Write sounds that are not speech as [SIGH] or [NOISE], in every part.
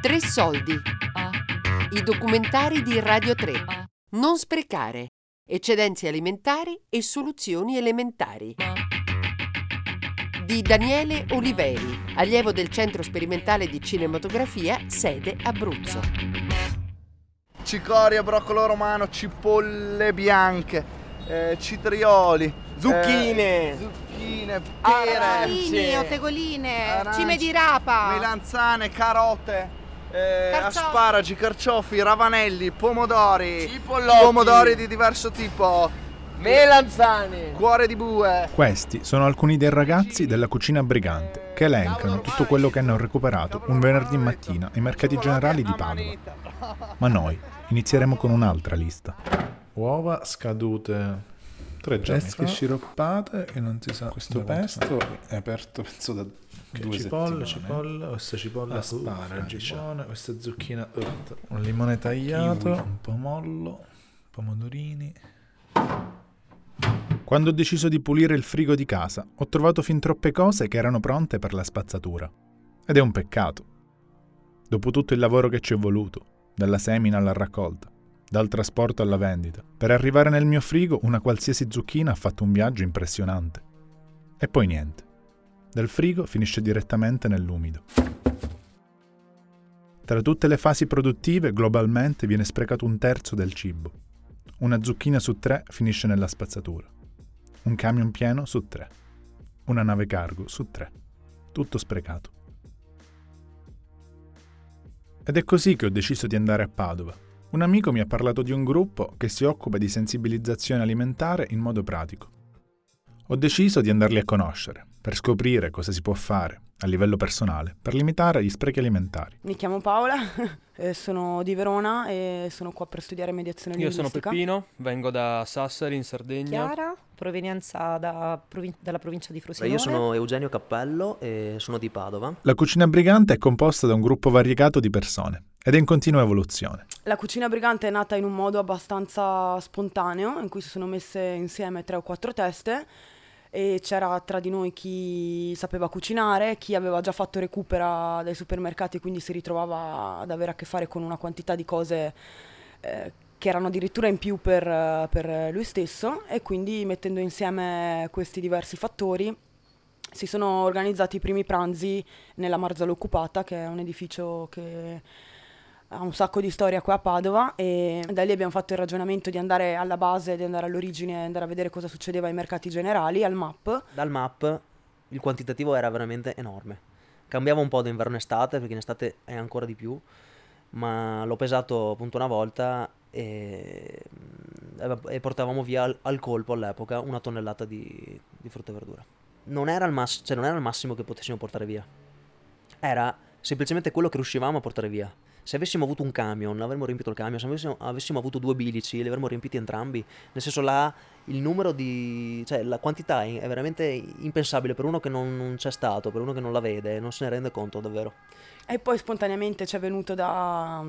Tre soldi. I documentari di Radio 3. Non sprecare. Eccedenze alimentari e soluzioni elementari. Di Daniele Oliveri, allievo del Centro Sperimentale di Cinematografia, sede Abruzzo. cicoria, broccolo romano, cipolle bianche, eh, citrioli, Zucchine. eh, zucchine, Arance. pere, Arachidi, otegoline, arance, cime di rapa. melanzane, carote, eh, Carciofi. asparagi, carciofi, ravanelli, pomodori, Cipollotti. pomodori di diverso tipo, Melanzane. cuore di bue. Questi sono alcuni dei ragazzi della cucina brigante che elencano tutto quello che hanno recuperato un venerdì mattina ai mercati generali di Padova. Ma noi inizieremo con un'altra lista. Uova scadute tre giorni Pesche fa. sciroppate e non si sa Questo pesto è aperto penso da due cipolle, settimane. cipolle, questa cipolla asparagi buone, questa zucchina uh, un limone tagliato, Kiwi. un pomollo, pomodorini. Quando ho deciso di pulire il frigo di casa, ho trovato fin troppe cose che erano pronte per la spazzatura. Ed è un peccato. Dopo tutto il lavoro che ci è voluto, dalla semina alla raccolta, dal trasporto alla vendita, per arrivare nel mio frigo una qualsiasi zucchina ha fatto un viaggio impressionante. E poi niente. Dal frigo finisce direttamente nell'umido. Tra tutte le fasi produttive, globalmente viene sprecato un terzo del cibo. Una zucchina su tre finisce nella spazzatura. Un camion pieno su tre. Una nave cargo su tre. Tutto sprecato. Ed è così che ho deciso di andare a Padova. Un amico mi ha parlato di un gruppo che si occupa di sensibilizzazione alimentare in modo pratico. Ho deciso di andarli a conoscere, per scoprire cosa si può fare, a livello personale, per limitare gli sprechi alimentari. Mi chiamo Paola, [LAUGHS] eh, sono di Verona e sono qua per studiare mediazione Io sono linguistica. Peppino, vengo da Sassari in Sardegna. Chiara, provenienza da provin- dalla provincia di Frosinone. io sono Eugenio Cappello e sono di Padova. La cucina brigante è composta da un gruppo variegato di persone ed è in continua evoluzione. La cucina brigante è nata in un modo abbastanza spontaneo, in cui si sono messe insieme tre o quattro teste e c'era tra di noi chi sapeva cucinare, chi aveva già fatto recupera dai supermercati e quindi si ritrovava ad avere a che fare con una quantità di cose eh, che erano addirittura in più per, per lui stesso e quindi mettendo insieme questi diversi fattori si sono organizzati i primi pranzi nella Marzala Occupata, che è un edificio che ha un sacco di storia qua a Padova e da lì abbiamo fatto il ragionamento di andare alla base, di andare all'origine, andare a vedere cosa succedeva ai mercati generali, al MAP. Dal map il quantitativo era veramente enorme. Cambiava un po' da inverno e estate, perché in estate è ancora di più, ma l'ho pesato appunto una volta e, e portavamo via al, al colpo all'epoca una tonnellata di, di frutta e verdura. Non era, mass- cioè non era il massimo che potessimo portare via, era semplicemente quello che riuscivamo a portare via. Se avessimo avuto un camion, avremmo riempito il camion, se avessimo, avessimo avuto due bilici, li avremmo riempiti entrambi. Nel senso là il numero di... cioè la quantità è è veramente impensabile per uno che non, non c'è stato, per uno che non la vede, non se ne rende conto davvero. E poi spontaneamente ci è venuto da,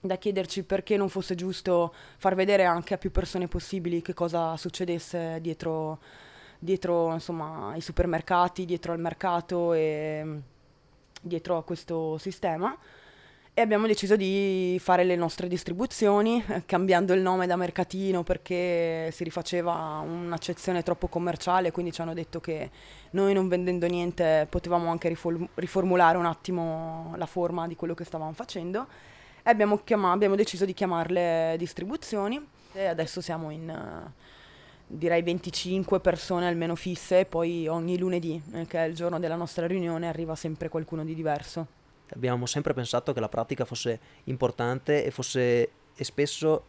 da chiederci perché non fosse giusto far vedere anche a più persone possibili che cosa succedesse dietro, dietro insomma, i supermercati, dietro al mercato e dietro a questo sistema. E abbiamo deciso di fare le nostre distribuzioni, eh, cambiando il nome da mercatino perché si rifaceva un'accezione troppo commerciale, quindi ci hanno detto che noi non vendendo niente potevamo anche riformulare un attimo la forma di quello che stavamo facendo e abbiamo, chiama- abbiamo deciso di chiamarle distribuzioni e adesso siamo in eh, direi 25 persone almeno fisse e poi ogni lunedì, eh, che è il giorno della nostra riunione, arriva sempre qualcuno di diverso. Abbiamo sempre pensato che la pratica fosse importante e fosse e spesso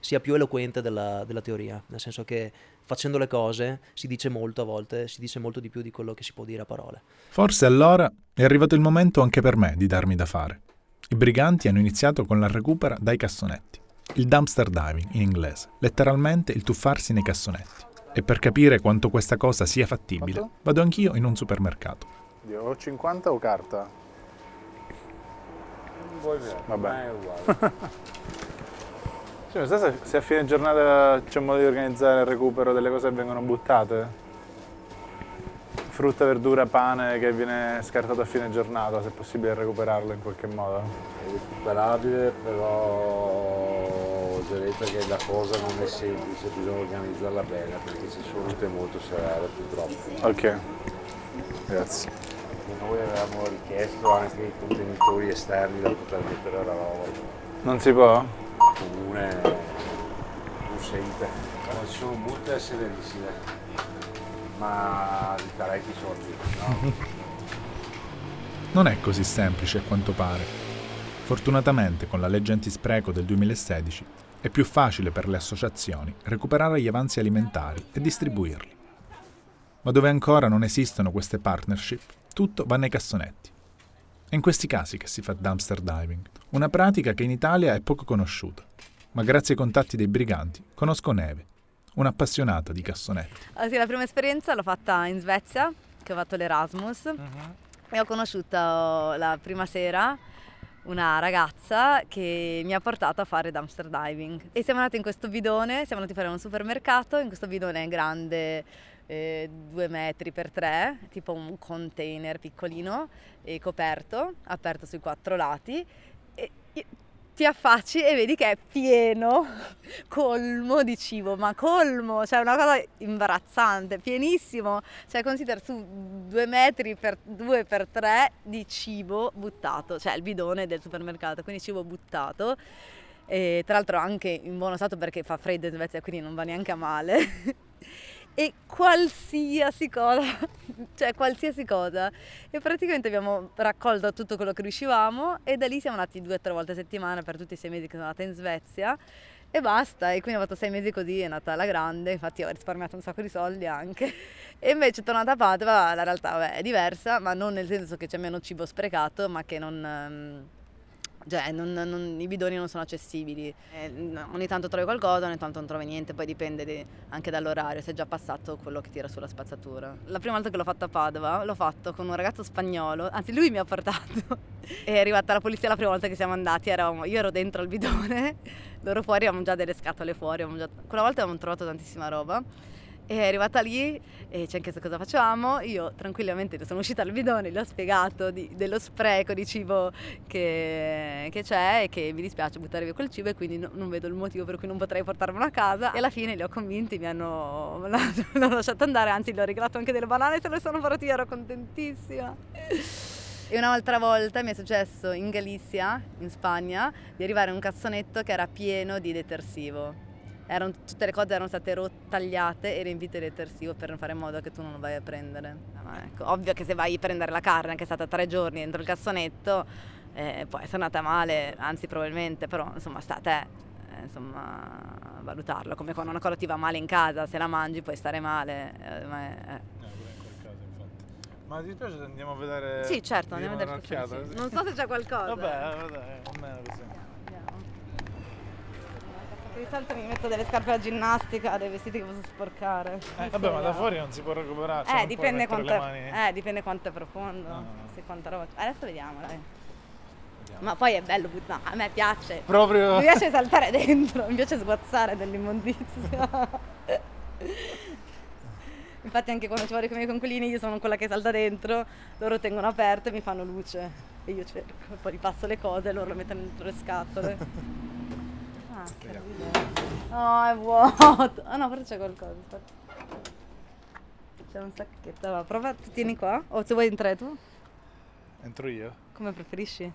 sia più eloquente della, della teoria, nel senso che facendo le cose si dice molto a volte, si dice molto di più di quello che si può dire a parole. Forse allora è arrivato il momento anche per me di darmi da fare. I briganti hanno iniziato con la recupera dai cassonetti. Il dumpster diving in inglese, letteralmente il tuffarsi nei cassonetti. E per capire quanto questa cosa sia fattibile, vado anch'io in un supermercato. O 50 o carta? Vabbè. Cioè, non so se, se a fine giornata c'è modo di organizzare il recupero delle cose che vengono buttate. frutta, verdura, pane che viene scartato a fine giornata, se è possibile recuperarlo in qualche modo. È recuperabile, però ho già detto che la cosa non è semplice, bisogna organizzarla bene perché ci sono tutte molto severe purtroppo. Ok, grazie. Noi avevamo richiesto anche i contenitori esterni da poter mettere la roba. Non si può? Comune non sente. Ma ci sono multe severissime, ma di parecchi soldi. No? Non è così semplice a quanto pare. Fortunatamente con la legge antispreco del 2016 è più facile per le associazioni recuperare gli avanzi alimentari e distribuirli. Ma dove ancora non esistono queste partnership, tutto va nei cassonetti. È in questi casi che si fa dumpster diving, una pratica che in Italia è poco conosciuta, ma grazie ai contatti dei briganti conosco Neve, un'appassionata di cassonetti. Ah, sì, la prima esperienza l'ho fatta in Svezia, che ho fatto l'Erasmus, e ho conosciuto la prima sera una ragazza che mi ha portato a fare dumpster diving. E siamo andati in questo bidone, siamo andati a fare un supermercato, in questo bidone grande eh, due metri per tre, tipo un container piccolino e coperto, aperto sui quattro lati. E ti affacci e vedi che è pieno, [LAUGHS] colmo di cibo, ma colmo, cioè una cosa imbarazzante, pienissimo. Cioè considera su due metri per due per tre di cibo buttato, cioè il bidone del supermercato, quindi cibo buttato. E tra l'altro anche in buono stato perché fa freddo in Svezia, quindi non va neanche a male. [LAUGHS] e qualsiasi cosa, [LAUGHS] cioè qualsiasi cosa. E praticamente abbiamo raccolto tutto quello che riuscivamo e da lì siamo andati due o tre volte a settimana per tutti i sei mesi che sono andata in Svezia e basta. E quindi ho fatto sei mesi così, è nata alla grande, infatti ho risparmiato un sacco di soldi anche. E invece tornata a Padova la realtà vabbè, è diversa, ma non nel senso che c'è meno cibo sprecato, ma che non... cioè, non- non- i bidoni non sono accessibili. Eh, ogni tanto trovi qualcosa, ogni tanto non trovi niente, poi dipende di- anche dall'orario, se è già passato quello che tira sulla spazzatura. La prima volta che l'ho fatto a Padova, l'ho fatto con un ragazzo spagnolo, anzi lui mi ha portato. [LAUGHS] È arrivata la polizia la prima volta che siamo andati, eravamo- io ero dentro al bidone, [LAUGHS] loro fuori, avevamo già delle scatole fuori, già- quella volta avevamo trovato tantissima roba. È arrivata lì e ci ha chiesto cosa facevamo. Io tranquillamente sono uscita dal bidone, gli ho spiegato di- dello spreco di cibo che, che c'è e che mi dispiace buttare via quel cibo e quindi no- non vedo il motivo per cui non potrei portarmelo a casa. E alla fine li ho convinti, mi hanno [LAUGHS] l'hanno lasciato andare, anzi gli ho regalato anche delle banane se le sono portati, ero contentissima. E un'altra volta mi è successo in Galizia, in Spagna, di arrivare in un cassonetto che era pieno di detersivo. Erano- tutte le cose erano state tagliate e riempite di detersivo per fare in modo che tu non lo vai a prendere. Ma ecco, ovvio che se vai a prendere la carne, che è stata tre giorni dentro il cassonetto, eh, può essere andata male, anzi probabilmente, però insomma sta a te. eh, insomma, valutarlo come quando una cosa ti va male in casa, se la mangi puoi stare male. eh, ma è- eh. Ma ti dispiace se andiamo a vedere... Sì, certo, andiamo a vedere un'occhiata? sì. Non so se c'è qualcosa. Vabbè, vabbè, almeno così. Di solito mi metto delle scarpe da ginnastica, dei vestiti che posso sporcare. Eh, vabbè, ma da fuori non si può recuperare. cioè Eh, non puoi dipende quanto, mani- eh, dipende quanto è profondo. No, no, no. Sì, quanta roba. Adesso vediamo, dai. Ma poi è bello buttare. A me piace. Proprio- Mi piace saltare dentro, mi piace sguazzare dell'immondizia. Infatti anche quando ci vado con i miei conquilini io sono quella che salta dentro, loro tengono aperto e mi fanno luce. E io cerco, poi ripasso le cose e loro le mettono dentro le scatole. [LAUGHS] Ah. No, è vuoto. Ah no, forse c'è qualcosa. C'è un sacchetto. Va, prova, tu tieni qua. O se vuoi entrare tu, Entro io? come preferisci.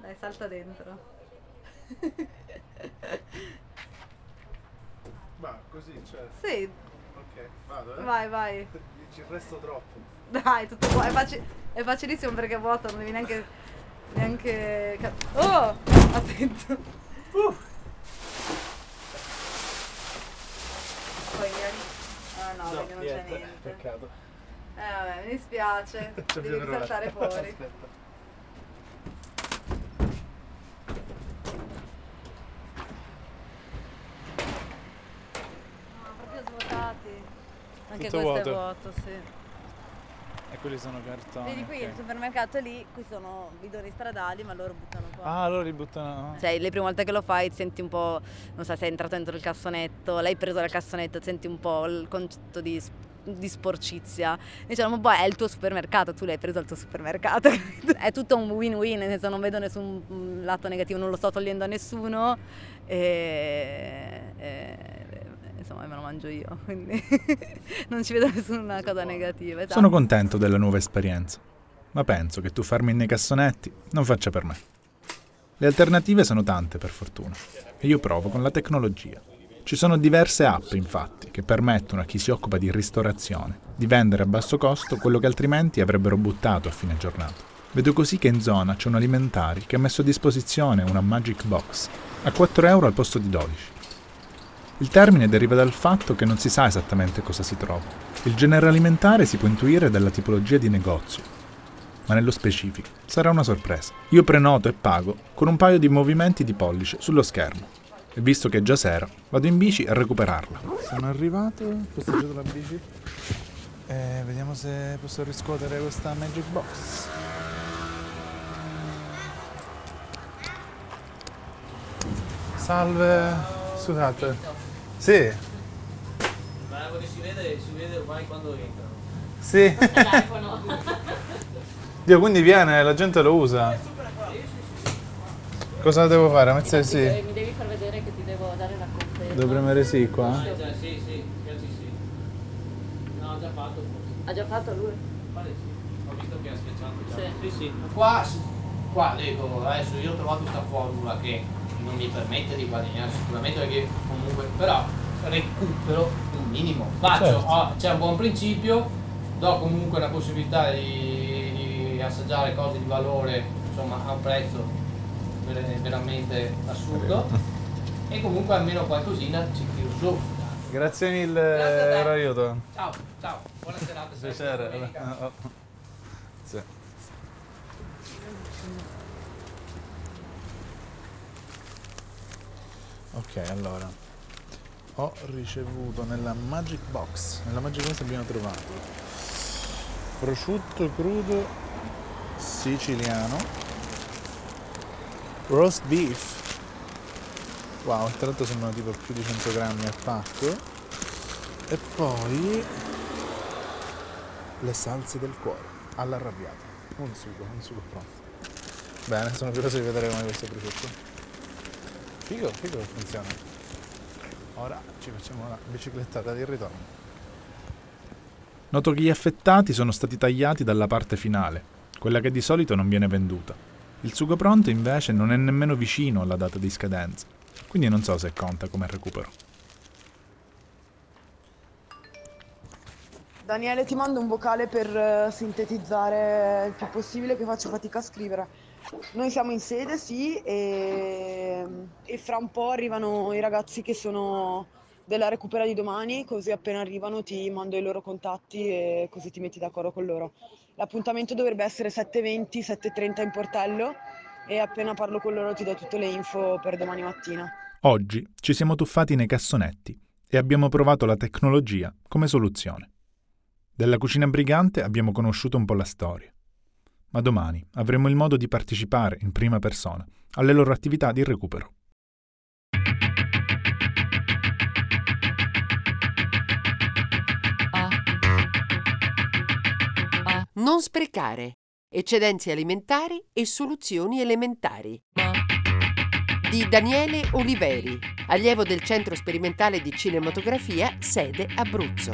Dai, salta dentro. [LAUGHS] Ma così, cioè... Sì, Ok, vado, eh? vai, vai. [LAUGHS] Ci resto troppo. Dai, tutto qua. È, faci- è facilissimo perché è vuoto, non devi neanche. neanche. Oh! Attento. Poi vieni. Ah no, vedi, non c'è niente. Peccato. Eh vabbè, mi dispiace. [LAUGHS] C'è Devi più per ora. saltare fuori. Aspetta. No, proprio svuotati. Anche Tutto questo è vuoto. vuoto, sì. E quelli sono cartoni. Vedi qui ok. il supermercato lì, qui sono bidoni stradali, ma loro buttano qua. Ah, loro li buttano... Cioè, le prime volte che lo fai ti senti un po', non so, sei entrato dentro il cassonetto, l'hai preso dal cassonetto, senti un po' il concetto di di sporcizia. Diciamo, boh, è il tuo supermercato, tu l'hai preso al tuo supermercato. [LAUGHS] è tutto un win-win, nel senso non vedo nessun mm, lato negativo, non lo sto togliendo a nessuno. E, e, insomma me lo mangio io, [LAUGHS] quindi non ci vedo nessuna cosa negativa. esatto. Sono contento della nuova esperienza, ma penso che tuffarmi nei cassonetti non faccia per me. Le alternative sono tante, per fortuna, e io provo con la tecnologia. Ci sono diverse app, infatti, che permettono a chi si occupa di ristorazione di vendere a basso costo quello che altrimenti avrebbero buttato a fine giornata. Vedo così che in zona c'è un alimentari che ha messo a disposizione una Magic Box a 4 euro al posto di 12. Il termine deriva dal fatto che non si sa esattamente cosa si trova. Il genere alimentare si può intuire dalla tipologia di negozio, ma nello specifico sarà una sorpresa. Io prenoto e pago con un paio di movimenti di pollice sullo schermo. E visto che è già sera, vado in bici a recuperarla. Sono arrivato, ho posteggiato la bici. E vediamo se posso riscuotere questa Magic Box. Salve, scusate. Sì, Ma quello che si vede, si vede ormai quando entrano. sì. Dio, quindi viene, la gente lo usa. Cosa devo fare? Mettere sì? Devo dare la conferma. Devo premere sì qua? Ah, già, sì, sì, pensi sì. No, ha già fatto forse. Ha già fatto lui? Pare sì. Ho visto che ha schiacciato già. Sì. Sì, sì. Qua, qua leggo, adesso io ho trovato questa formula che non mi permette di guadagnare sicuramente perché comunque, però recupero un minimo. Faccio, Certo. ho- c'è un buon principio, do comunque la possibilità di, di assaggiare cose di valore, insomma, a un prezzo ver- veramente assurdo e comunque almeno qualcosina ci tiro su. Grazie mille Grazie l'aiuto. Ciao, ciao, buona serata. Piacere. Oh. Sì. Ok, allora. Ho ricevuto nella Magic Box. Nella Magic Box abbiamo trovato prosciutto crudo siciliano, roast beef. Wow, tra l'altro sembrano tipo più di 100 grammi al pacco. E poi le salse del cuore all'arrabbiata. Un sugo, un sugo pronto. Bene, sono curioso di vedere come questo prosciutto. Figo, figo che funziona. Ora ci facciamo una biciclettata di ritorno. Noto che gli affettati sono stati tagliati dalla parte finale, quella che di solito non viene venduta. Il sugo pronto invece non è nemmeno vicino alla data di scadenza, quindi non so se conta come recupero. Daniele, ti mando un vocale per eh, sintetizzare il più possibile che faccio fatica a scrivere. Noi siamo in sede, sì, e, e fra un po' arrivano i ragazzi che sono della recupera di domani, così appena arrivano ti mando i loro contatti e così ti metti d'accordo con loro. L'appuntamento dovrebbe essere 7.20, 7.30 in portello e appena parlo con loro ti do tutte le info per domani mattina. Oggi ci siamo tuffati nei cassonetti e abbiamo provato la tecnologia come soluzione. Della cucina brigante abbiamo conosciuto un po' la storia, ma domani avremo il modo di partecipare in prima persona alle loro attività di recupero. Non sprecare. Eccedenze alimentari e soluzioni elementari. Di Daniele Oliveri, allievo del Centro Sperimentale di Cinematografia, sede Abruzzo.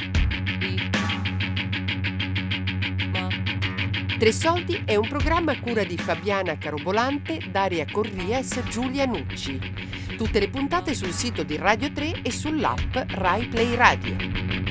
Tre Soldi è un programma a cura di Fabiana Carobolante, Daria Corrias, Giulia Nucci. Tutte le puntate sul sito di Radio 3 e sull'app Rai Play Radio.